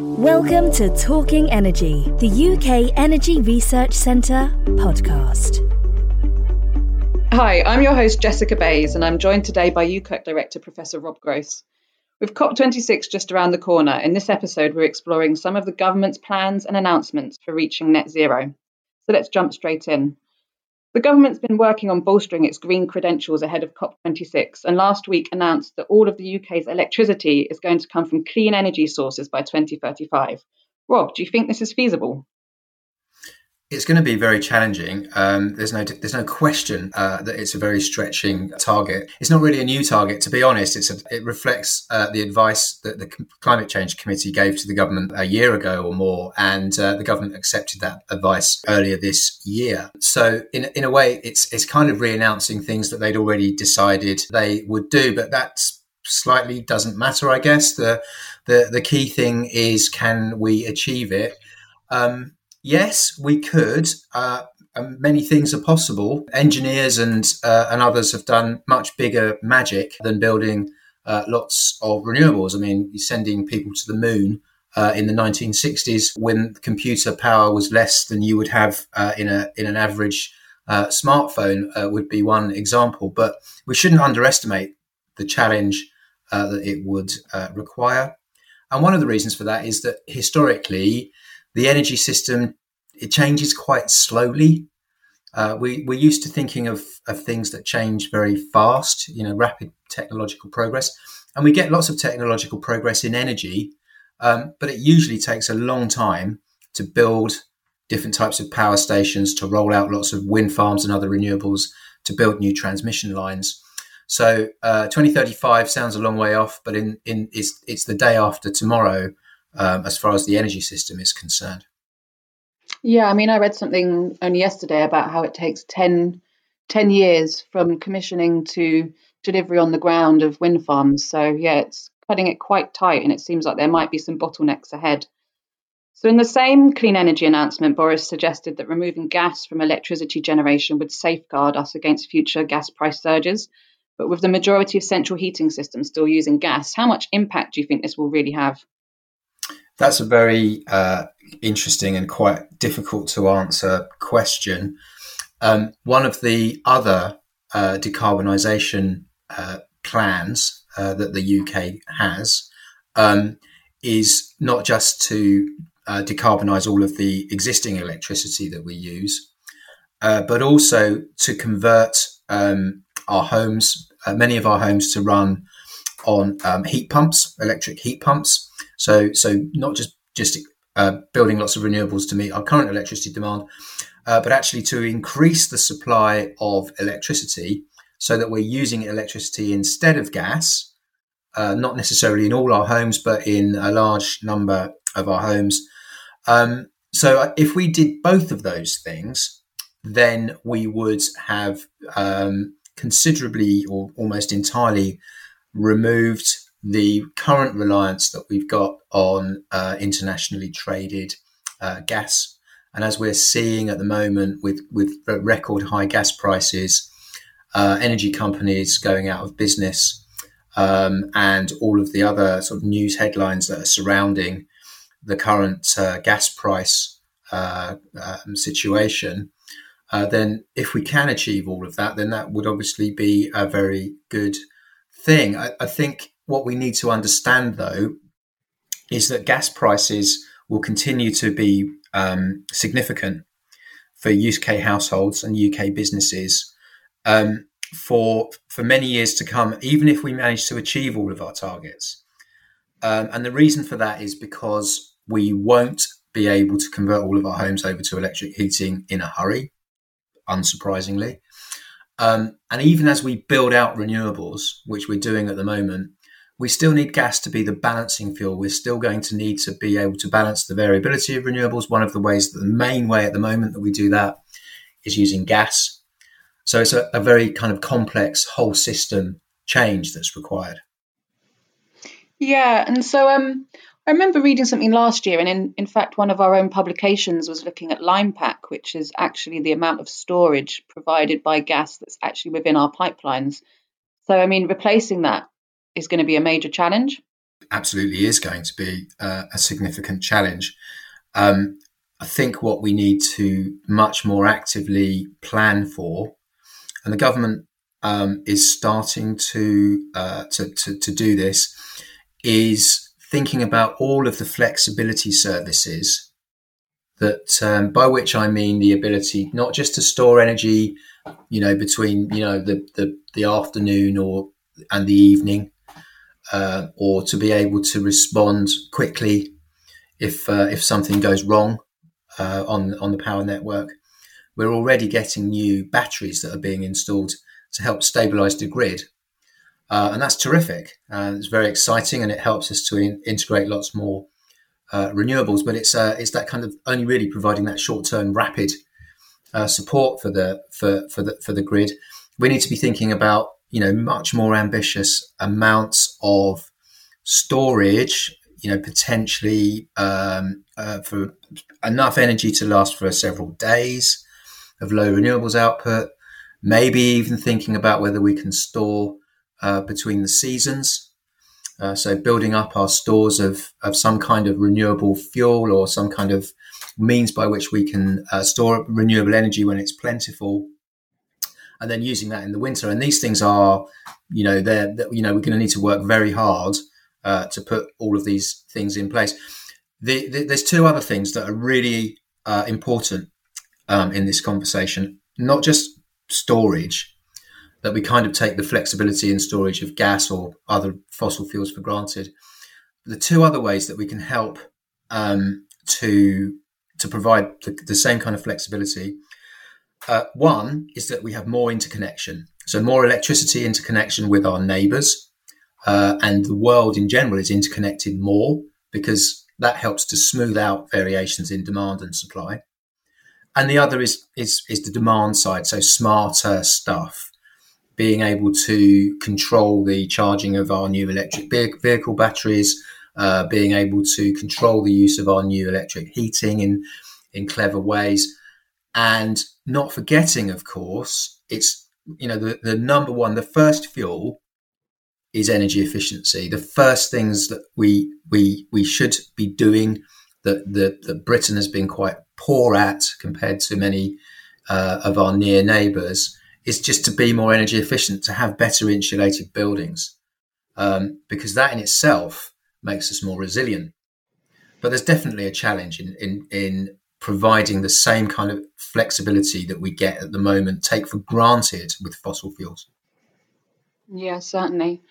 Welcome to Talking Energy, the UK Energy Research Centre podcast. Hi, I'm your host Jessica Bays, and I'm joined today by UKERC Director Professor Rob Gross. With COP26 just around the corner, in this episode we're exploring some of the government's plans and announcements for reaching net zero. So let's jump straight in. The government's been working on bolstering its green credentials ahead of COP26 and last week announced that all of the UK's electricity is going to come from clean energy sources by 2035. Rob, do you think this is feasible? It's going to be very challenging. Um, there's no there's no question uh, that it's a very stretching target. It's not really a new target, to be honest. It's a, it reflects uh, the advice that the Climate Change Committee gave to the government a year ago or more, and uh, the government accepted that advice earlier this year. So in in a way, it's it's kind of re-announcing things that they'd already decided they would do, but that's slightly doesn't matter, I guess. The the the key thing is can we achieve it? Um, yes, we could. Uh, many things are possible. Engineers and uh, and others have done much bigger magic than building uh, lots of renewables. I mean, sending people to the moon uh, in the 1960s when computer power was less than you would have uh, in a in an average uh, smartphone would be one example. But we shouldn't underestimate the challenge that it would require. And one of the reasons for that is that historically, the energy system it changes quite slowly. Uh, we, we're used to thinking of, of things that change very fast, you know, rapid technological progress. And we get lots of technological progress in energy, um, but it usually takes a long time to build different types of power stations, to roll out lots of wind farms and other renewables, to build new transmission lines. So uh, 2035 sounds a long way off, but in, in it's, it's the day after tomorrow um, as far as the energy system is concerned. Yeah, I mean, I read something only yesterday about how it takes 10, 10 years from commissioning to delivery on the ground of wind farms. So, yeah, it's cutting it quite tight, and it seems like there might be some bottlenecks ahead. So, in the same clean energy announcement, Boris suggested that removing gas from electricity generation would safeguard us against future gas price surges. But with the majority of central heating systems still using gas, how much impact do you think this will really have? That's a very uh, interesting and quite difficult to answer question. Um, one of the other uh, decarbonisation uh, plans uh, that the UK has um, is not just to uh, decarbonise all of the existing electricity that we use, uh, but also to convert um, our homes, many of our homes, to run on um, heat pumps, electric heat pumps. So, so not just just uh, building lots of renewables to meet our current electricity demand, uh, but actually to increase the supply of electricity so that we're using electricity instead of gas, uh, not necessarily in all our homes, but in a large number of our homes. Um, so, if we did both of those things, then we would have um, considerably or almost entirely removed the current reliance that we've got on uh, internationally traded uh, gas. And as we're seeing at the moment with, with record high gas prices, uh, energy companies going out of business, um, and all of the other sort of news headlines that are surrounding the current uh, gas price uh, um, situation, uh, then if we can achieve all of that, then that would obviously be a very good thing. I, I think what we need to understand, though, is that gas prices will continue to be um, significant for UK households and UK businesses um, for for many years to come, even if we manage to achieve all of our targets. Um, and the reason for that is because we won't be able to convert all of our homes over to electric heating in a hurry, unsurprisingly. Um, and even as we build out renewables, which we're doing at the moment, we still need gas to be the balancing fuel. We're still going to need to be able to balance the variability of renewables. One of the ways, the main way at the moment that we do that is using gas. So it's a, a very kind of complex whole system change that's required. Yeah, and so um, I remember reading something last year, and in, in fact, one of our own publications was looking at Linepack, which is actually the amount of storage provided by gas that's actually within our pipelines. So, I mean, replacing that is going to be a major challenge. absolutely is going to be uh, a significant challenge. Um, I think what we need to much more actively plan for, and the government um, is starting to, uh, to, to to do this, is thinking about all of the flexibility services that um, by which I mean the ability not just to store energy, you know, between you know the the, the afternoon or and the evening, uh, or to be able to respond quickly if uh, if something goes wrong uh, on on the power network. We're already getting new batteries that are being installed to help stabilize the grid, uh, and that's terrific. it's very exciting, and it helps us to in- integrate lots more uh, renewables. But it's uh, it's that kind of only really providing that short term rapid support for the for for the for the grid. We need to be thinking about you know much more ambitious amounts of storage you know potentially um, uh, for enough energy to last for several days of low renewables output maybe even thinking about whether we can store uh, between the seasons uh, so building up our stores of, of some kind of renewable fuel or some kind of means by which we can uh, store renewable energy when it's plentiful and then using that in the winter. And these things are, you know, they're, you know, we're going to need to work very hard uh, to put all of these things in place. The, the, there's two other things that are really uh, important um, in this conversation, not just storage, that we kind of take the flexibility in storage of gas or other fossil fuels for granted. The two other ways that we can help um, to to provide the, the, same kind of flexibility uh, one is that we have more interconnection, so more electricity interconnection with our neighbours, uh, and the world in general is interconnected more because that helps to smooth out variations in demand and supply. And the other is is is the demand side, so smarter stuff, being able to control the charging of our new electric vehicle batteries, uh, being able to control the use of our new electric heating in in clever ways and not forgetting, of course, it's you know the, the number one, the first fuel is energy efficiency. The first things that we we we should be doing that that, that Britain has been quite poor at compared to many uh, of our near neighbours is just to be more energy efficient, to have better insulated buildings, um, because that in itself makes us more resilient. But there's definitely a challenge in in in providing the same kind of flexibility that we get at the moment take for granted with fossil fuels. Yeah, certainly.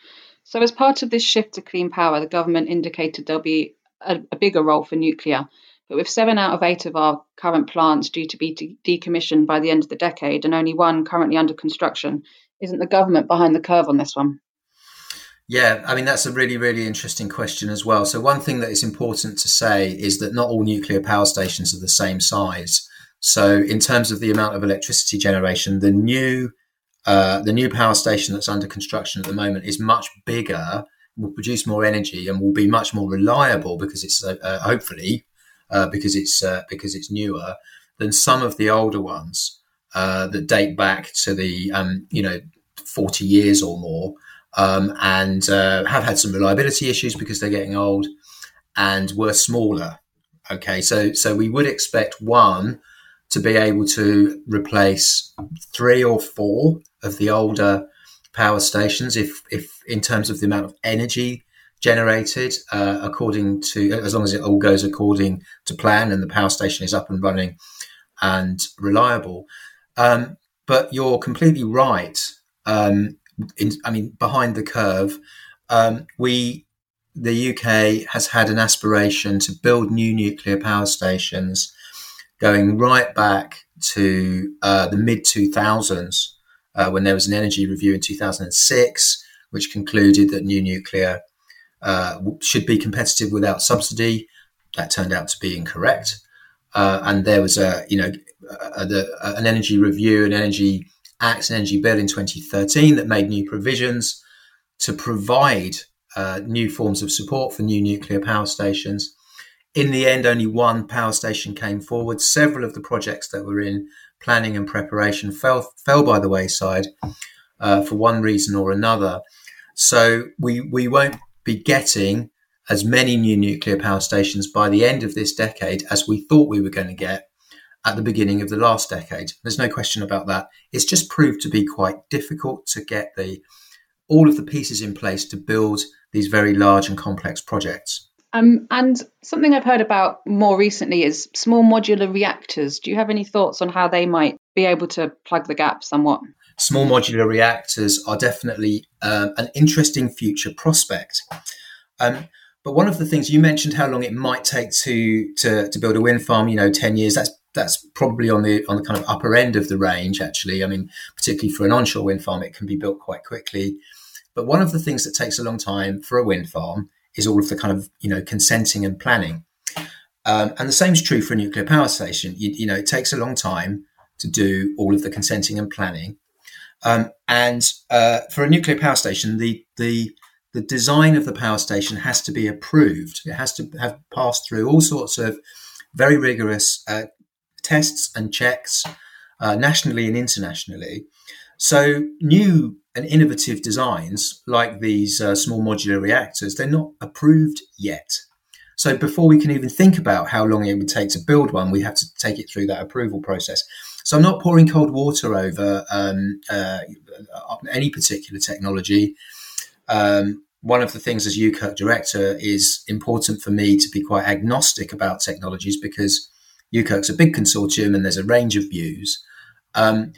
So, as part of this shift to clean power, the government indicated there'll be a, a bigger role for nuclear. But with seven out of eight of our current plants due to be de- decommissioned by the end of the decade and only one currently under construction, isn't the government behind the curve on this one? Yeah, I mean, that's a really, really interesting question as well. So, one thing that is important to say is that not all nuclear power stations are the same size. So, in terms of the amount of electricity generation, the new uh, the new power station that's under construction at the moment is much bigger, will produce more energy, and will be much more reliable because it's uh, uh hopefully uh, because it's uh, because it's newer than some of the older ones uh, that date back to the um, you know forty years or more um, and uh, have had some reliability issues because they're getting old and were smaller. Okay, so so we would expect one to be able to replace three or four of the older power stations if if in terms of the amount of energy generated uh, according to as long as it all goes according to plan and the power station is up and running and reliable um, but you're completely right um, in, I mean, behind the curve. Um, we, the UK, has had an aspiration to build new nuclear power stations, going right back to uh, the mid 2000s, uh, when there was an energy review in 2006, which concluded that new nuclear uh, should be competitive without subsidy. That turned out to be incorrect. Uh, and there was a, you know, a, a, an energy review, an energy Act and Energy Bill in 2013 that made new provisions to provide uh, new forms of support for new nuclear power stations. In the end, only one power station came forward. Several of the projects that were in planning and preparation fell fell by the wayside uh, for one reason or another. So we we won't be getting as many new nuclear power stations by the end of this decade as we thought we were going to get at the beginning of the last decade. There's no question about that. It's just proved to be quite difficult to get the all of the pieces in place to build these very large and complex projects. Um, and something I've heard about more recently is small modular reactors. Do you have any thoughts on how they might be able to plug the gap somewhat? Small modular reactors are definitely um, an interesting future prospect. Um, but one of the things you mentioned how long it might take to, to to build a wind farm, you know, ten years. That's that's probably on the on the kind of upper end of the range. Actually, I mean, particularly for an onshore wind farm, it can be built quite quickly. But one of the things that takes a long time for a wind farm is all of the kind of you know consenting and planning. Um, and the same is true for a nuclear power station. You, you, know, it takes a long time to do all of the consenting and planning. Um, and uh, for a nuclear power station, the the the design of the power station has to be approved. It has to have passed through all sorts of very rigorous uh, tests and checks, uh, nationally and internationally. So new and innovative designs like these uh, small modular reactors, they're not approved yet. So before we can even think about how long it would take to build one, we have to take it through that approval process. So I'm not pouring cold water over um, uh, any particular technology. Um, one of the things as UKERC director is important for me to be quite agnostic about technologies because UKERC's a big consortium and there's a range of views. Um,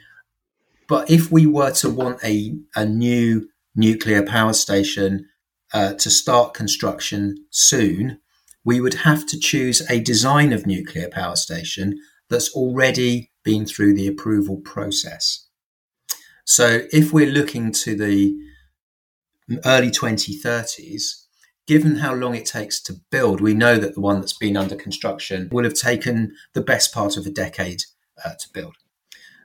but if we were to want a, a new nuclear power station uh, to start construction soon, we would have to choose a design of nuclear power station that's already been through the approval process. So if we're looking to the early 2030s, given how long it takes to build, we know that the one that's been under construction will have taken the best part of a decade uh, to build.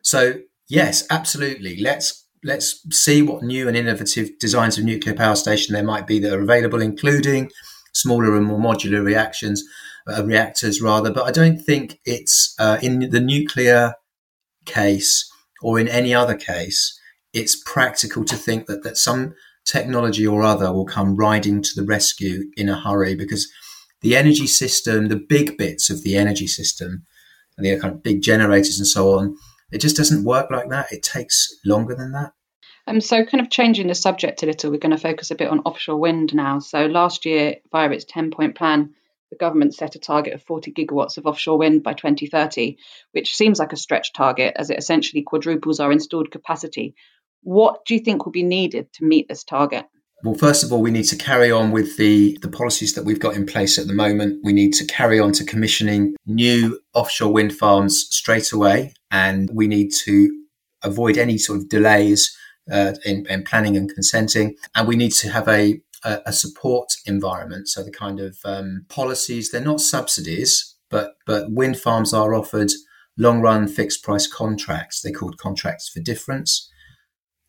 So yes, absolutely. Let's let's see what new and innovative designs of nuclear power station there might be that are available, including smaller and more modular reactions, uh, reactors rather. But I don't think it's uh, in the nuclear case or in any other case, it's practical to think that that some technology or other will come riding to the rescue in a hurry because the energy system, the big bits of the energy system, the kind of big generators and so on, it just doesn't work like that. It takes longer than that. Um, so, kind of changing the subject a little, we're going to focus a bit on offshore wind now. So, last year, via its 10 point plan, the government set a target of 40 gigawatts of offshore wind by 2030, which seems like a stretch target as it essentially quadruples our installed capacity. What do you think will be needed to meet this target? Well, first of all, we need to carry on with the, the policies that we've got in place at the moment. We need to carry on to commissioning new offshore wind farms straight away, and we need to avoid any sort of delays uh, in, in, planning and consenting. And we need to have a, a, a support environment. So the kind of um, policies, they're not subsidies, but, but wind farms are offered long run fixed price contracts. They're called contracts for difference.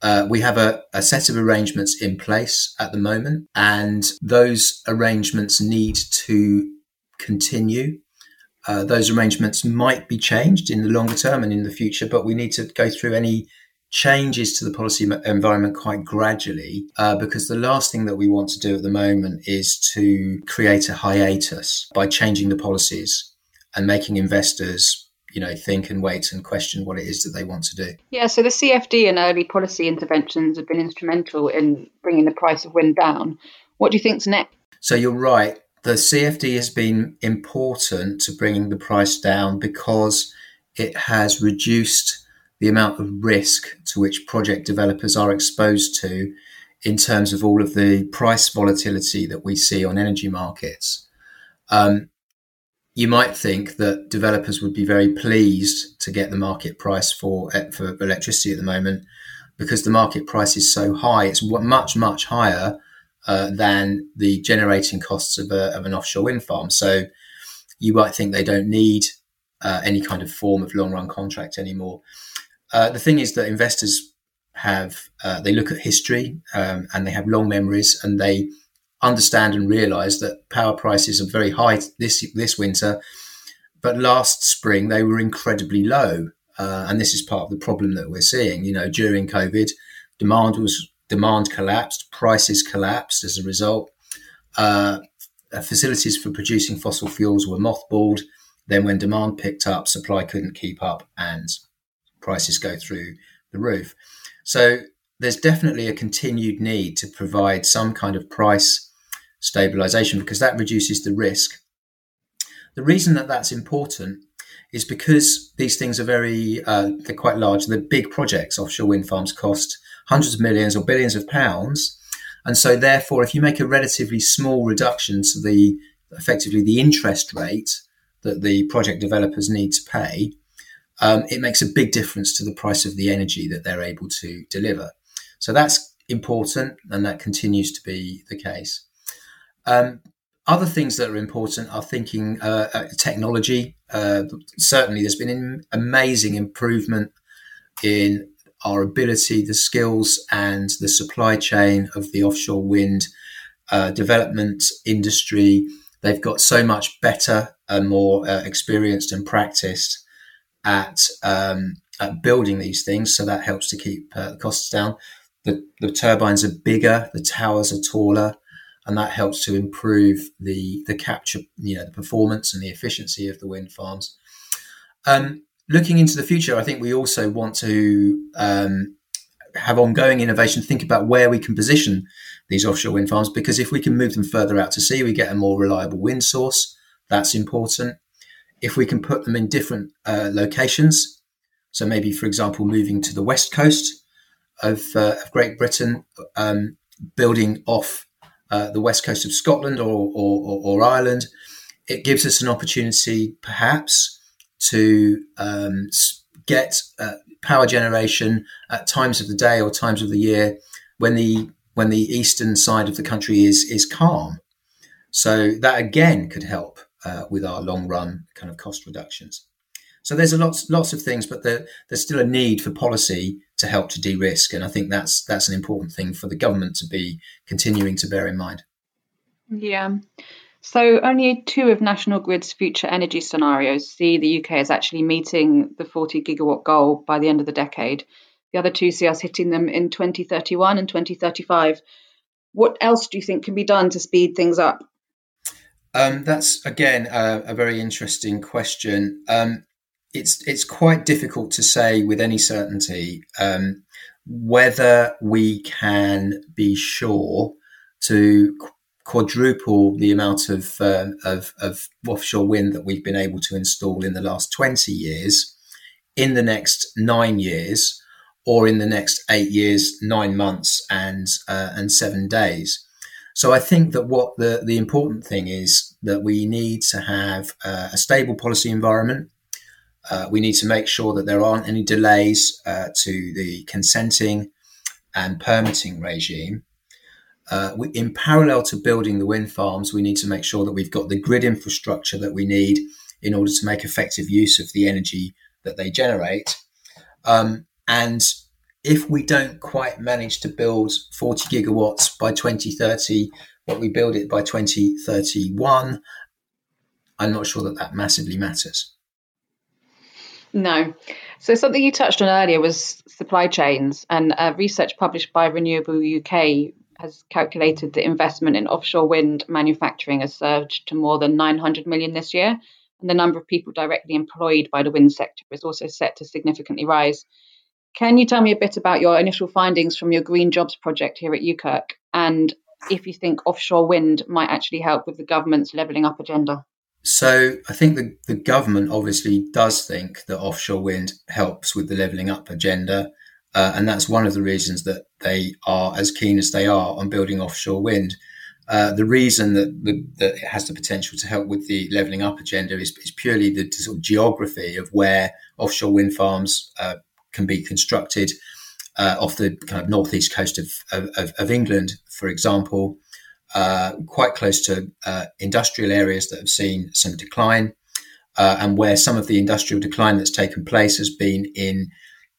Uh, we have a, a, set of arrangements in place at the moment, and those arrangements need to continue. Uh, those arrangements might be changed in the longer term and in the future, but we need to go through any changes to the policy environment quite gradually uh, because the last thing that we want to do at the moment is to create a hiatus by changing the policies and making investors you know, think and wait and question what it is that they want to do. Yeah, so the CFD and early policy interventions have been instrumental in bringing the price of wind down. What do you think's next? So you're right. The CFD has been important to bringing the price down because it has reduced the amount of risk to which project developers are exposed to in terms of all of the price volatility that we see on energy markets. Um, you might think that developers would be very pleased to get the market price for eh, for electricity at the moment because the market price is so high. It's much much higher uh, than the generating costs of, a, of, an offshore wind farm. So you might think they don't need uh, any kind of form of long run contract anymore. Uh, the thing is that investors have uh, they look at history um, and they have long memories and they understand and realize that power prices are very high this this winter, but last spring they were incredibly low, uh, and this is part of the problem that we're seeing. You know, during COVID, demand was demand collapsed, prices collapsed as a result. Uh, uh, facilities for producing fossil fuels were mothballed. Then, when demand picked up, supply couldn't keep up, and prices go through the roof. So, there's definitely a continued need to provide some kind of price stabilization because that reduces the risk. The reason that that's important is because these things are very, uh, they're quite large. They're big projects. Offshore wind farms cost hundreds of millions or billions of pounds. And so, therefore, if you make a relatively small reduction to the effectively the interest rate that the project developers need to pay, um, it makes a big difference to the price of the energy that they're able to deliver. So that's important, and that continues to be the case. Um, other things that are important are thinking uh, uh, technology. Uh, certainly, there's been an amazing improvement in our ability, the skills, and the supply chain of the offshore wind uh, development industry. They've got so much better and more uh, experienced and practiced at, um, at building these things, so that helps to keep uh, costs down. The, the turbines are bigger, the towers are taller and that helps to improve the the capture, you know, the performance and the efficiency of the wind farms. Um, looking into the future, I think we also want to um, have ongoing innovation. Think about where we can position these offshore wind farms because if we can move them further out to sea, we get a more reliable wind source. That's important. If we can put them in different uh, locations, so maybe, for example, moving to the west coast of, uh, of Great Britain, um, building off uh, the west coast of Scotland or, or, or, Ireland, it gives us an opportunity perhaps to um, get uh, power generation at times of the day or times of the year when the when the eastern side of the country is is calm. So that again could help uh, with our long run kind of cost reductions. So there's a lots lots of things, but there, there's still a need for policy to help to de-risk, and I think that's that's an important thing for the government to be continuing to bear in mind. Yeah. So only two of National Grid's future energy scenarios see the UK as actually meeting the 40 gigawatt goal by the end of the decade. The other two see us hitting them in 2031 and 2035. What else do you think can be done to speed things up? Um, that's again a, a, very interesting question. Um, it's it's quite difficult to say with any certainty um, whether we can be sure to quadruple the amount of, uh, of, of offshore wind that we've been able to install in the last 20 years in the next nine years or in the next eight years, nine months and, uh, and seven days. So I think that what the, the important thing is that we need to have uh, a stable policy environment uh, we need to make sure that there aren't any delays uh, to the consenting and permitting regime. Uh, we, in parallel to building the wind farms, we need to make sure that we've got the grid infrastructure that we need in order to make effective use of the energy that they generate. Um, and if we don't quite manage to build 40 gigawatts by 2030, but we build it by 2031, I'm not sure that that massively matters. No. So something you touched on earlier was supply chains, and uh, research published by Renewable UK has calculated the investment in offshore wind manufacturing has surged to more than 900 million this year, and the number of people directly employed by the wind sector is also set to significantly rise. Can you tell me a bit about your initial findings from your Green Jobs project here at UKERC, and if you think offshore wind might actually help with the government's levelling up agenda? So I think the, the government obviously does think that offshore wind helps with the levelling up agenda. Uh, and that's one of the reasons that they are as keen as they are on building offshore wind. Uh, the reason that, the, that it has the potential to help with the levelling up agenda is, is purely the sort of geography of where offshore wind farms uh, can be constructed uh, off the kind of northeast coast of, of, of England, for example uh, quite close to uh, industrial areas that have seen some decline, uh, and where some of the industrial decline that's taken place has been in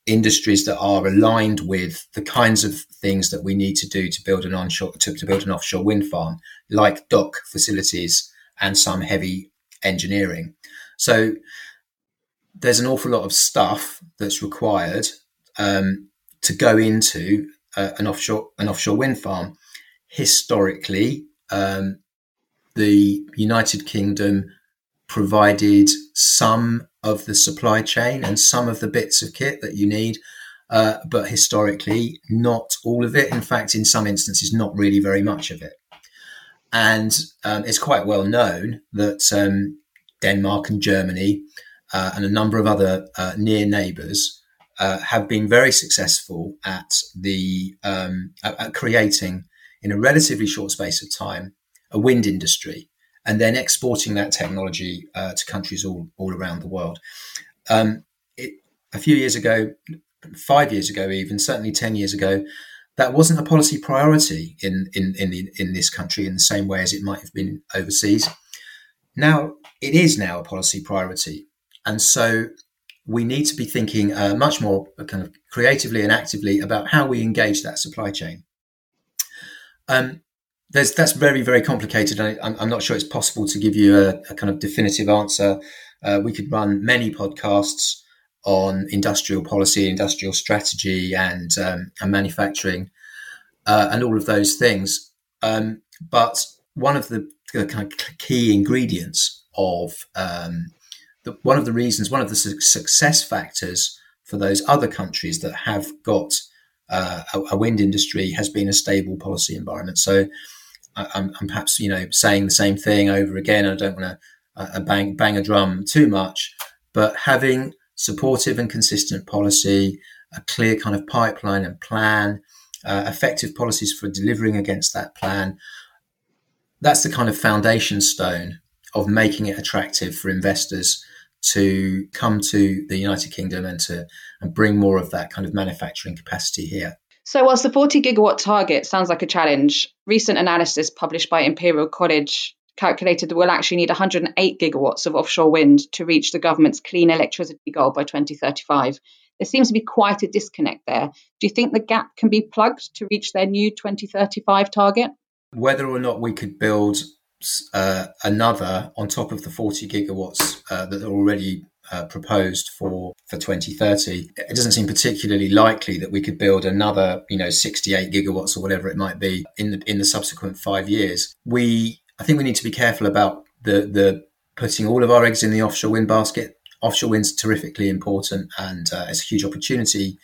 industries that are aligned with the kinds of things that we need to do to build an onshore to, to build an offshore wind farm, like dock facilities and some heavy engineering. So there's an awful lot of stuff that's required um, to go into uh, an offshore an offshore wind farm historically, um, the United Kingdom provided some of the supply chain and some of the bits of kit that you need, uh, but historically, not all of it. In fact, in some instances, not really very much of it. And um, it's quite well known that um, Denmark and Germany uh, and a number of other uh, near neighbours uh, have been very successful at the um, at, at creating in a relatively short space of time a wind industry and then exporting that technology uh, to countries all, all around the world. Um, it, a few years ago, five years ago, even certainly ten years ago, that wasn't a policy priority in in in, the, in this country in the same way as it might have been overseas. Now it is now a policy priority, and so we need to be thinking uh, much more kind of creatively and actively about how we engage that supply chain. Um, that's very, very complicated. I, am not sure it's possible to give you a, a kind of definitive answer. Uh, we could run many podcasts on industrial policy, industrial strategy, and, um, and manufacturing, uh, and all of those things. Um, but one of the kind of key ingredients of um, the, one of the reasons, one of the su- success factors for those other countries that have got uh, a, a, wind industry has been a stable policy environment. So I, am perhaps you know saying the same thing over again. I don't want to uh, bang bang a drum too much, but having supportive and consistent policy, a clear kind of pipeline and plan, uh, effective policies for delivering against that plan. That's the kind of foundation stone of making it attractive for investors to come to the United Kingdom and to and bring more of that kind of manufacturing capacity here. So, whilst the 40 gigawatt target sounds like a challenge, recent analysis published by Imperial College calculated that we'll actually need 108 gigawatts of offshore wind to reach the government's clean electricity goal by 2035. There seems to be quite a disconnect there. Do you think the gap can be plugged to reach their new 2035 target? Whether or not we could build uh, another on top of the 40 gigawatts uh, that are already uh, proposed for for 2030 it doesn't seem particularly likely that we could build another you know 68 gigawatts or whatever it might be in the in the subsequent 5 years. We i think we need to be careful about the the putting all of our eggs in the offshore wind basket. Offshore wind's terrifically important and uh, it's a huge opportunity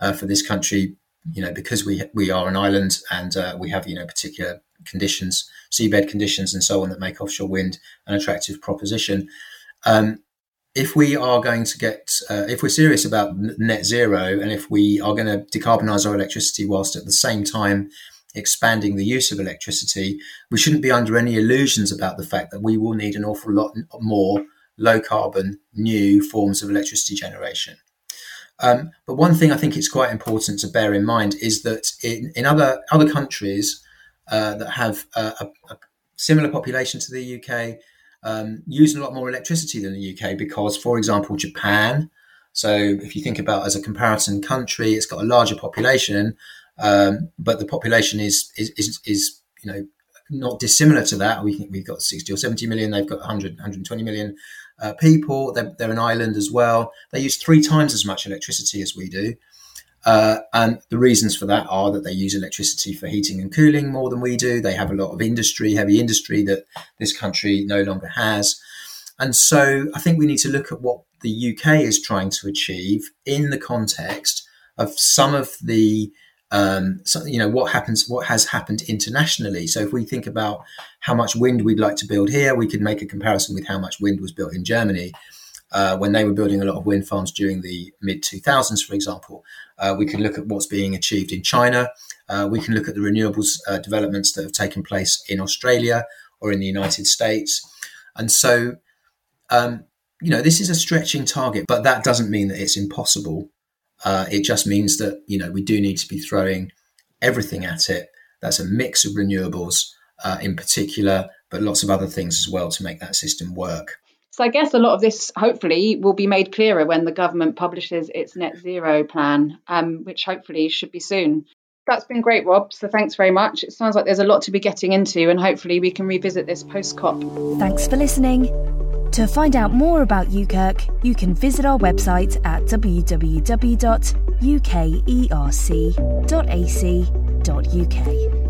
uh, for this country you know because we we are an island and uh, we have you know particular conditions seabed conditions and so on that make offshore wind an attractive proposition um, if we are going to get, uh, if we're serious about net zero, and if we are going to decarbonize our electricity whilst at the same time expanding the use of electricity, we shouldn't be under any illusions about the fact that we will need an awful lot more low carbon new forms of electricity generation. Um, but one thing I think it's quite important to bear in mind is that in, in other other countries uh, that have a, a, similar population to the UK, um, using a lot more electricity than the UK because, for example, Japan. So if you think about as a comparison country, it's got a larger population, um, but the population is, is, is is you know not dissimilar to that. We think we've got 60 or 70 million. They've got 100, 120 million uh, people. They're, they're, an island as well. They use three times as much electricity as we do. Uh, and the reasons for that are that they use electricity for heating and cooling more than we do. They have a lot of industry, heavy industry that this country no longer has. And so I think we need to look at what the UK is trying to achieve in the context of some of the um, you know what happens what has happened internationally so if we think about how much wind we'd like to build here we could make a comparison with how much wind was built in germany uh, when they were building a lot of wind farms during the mid 2000s, for example. Uh, we can look at what's being achieved in China. Uh, we can look at the renewables uh, developments that have taken place in Australia or in the United States. And so, um, you know, this is a stretching target, but that doesn't mean that it's impossible. Uh, it just means that, you know, we do need to be throwing everything at it. That's a mix of renewables uh, in particular, but lots of other things as well to make that system work. So I guess a lot of this hopefully will be made clearer when the government publishes its net zero plan, um, which hopefully should be soon. That's been great, Rob. So thanks very much. It sounds like there's a lot to be getting into, and hopefully we can revisit this post COP. Thanks for listening. To find out more about UKERC, you can visit our website at www.ukerc.ac.uk.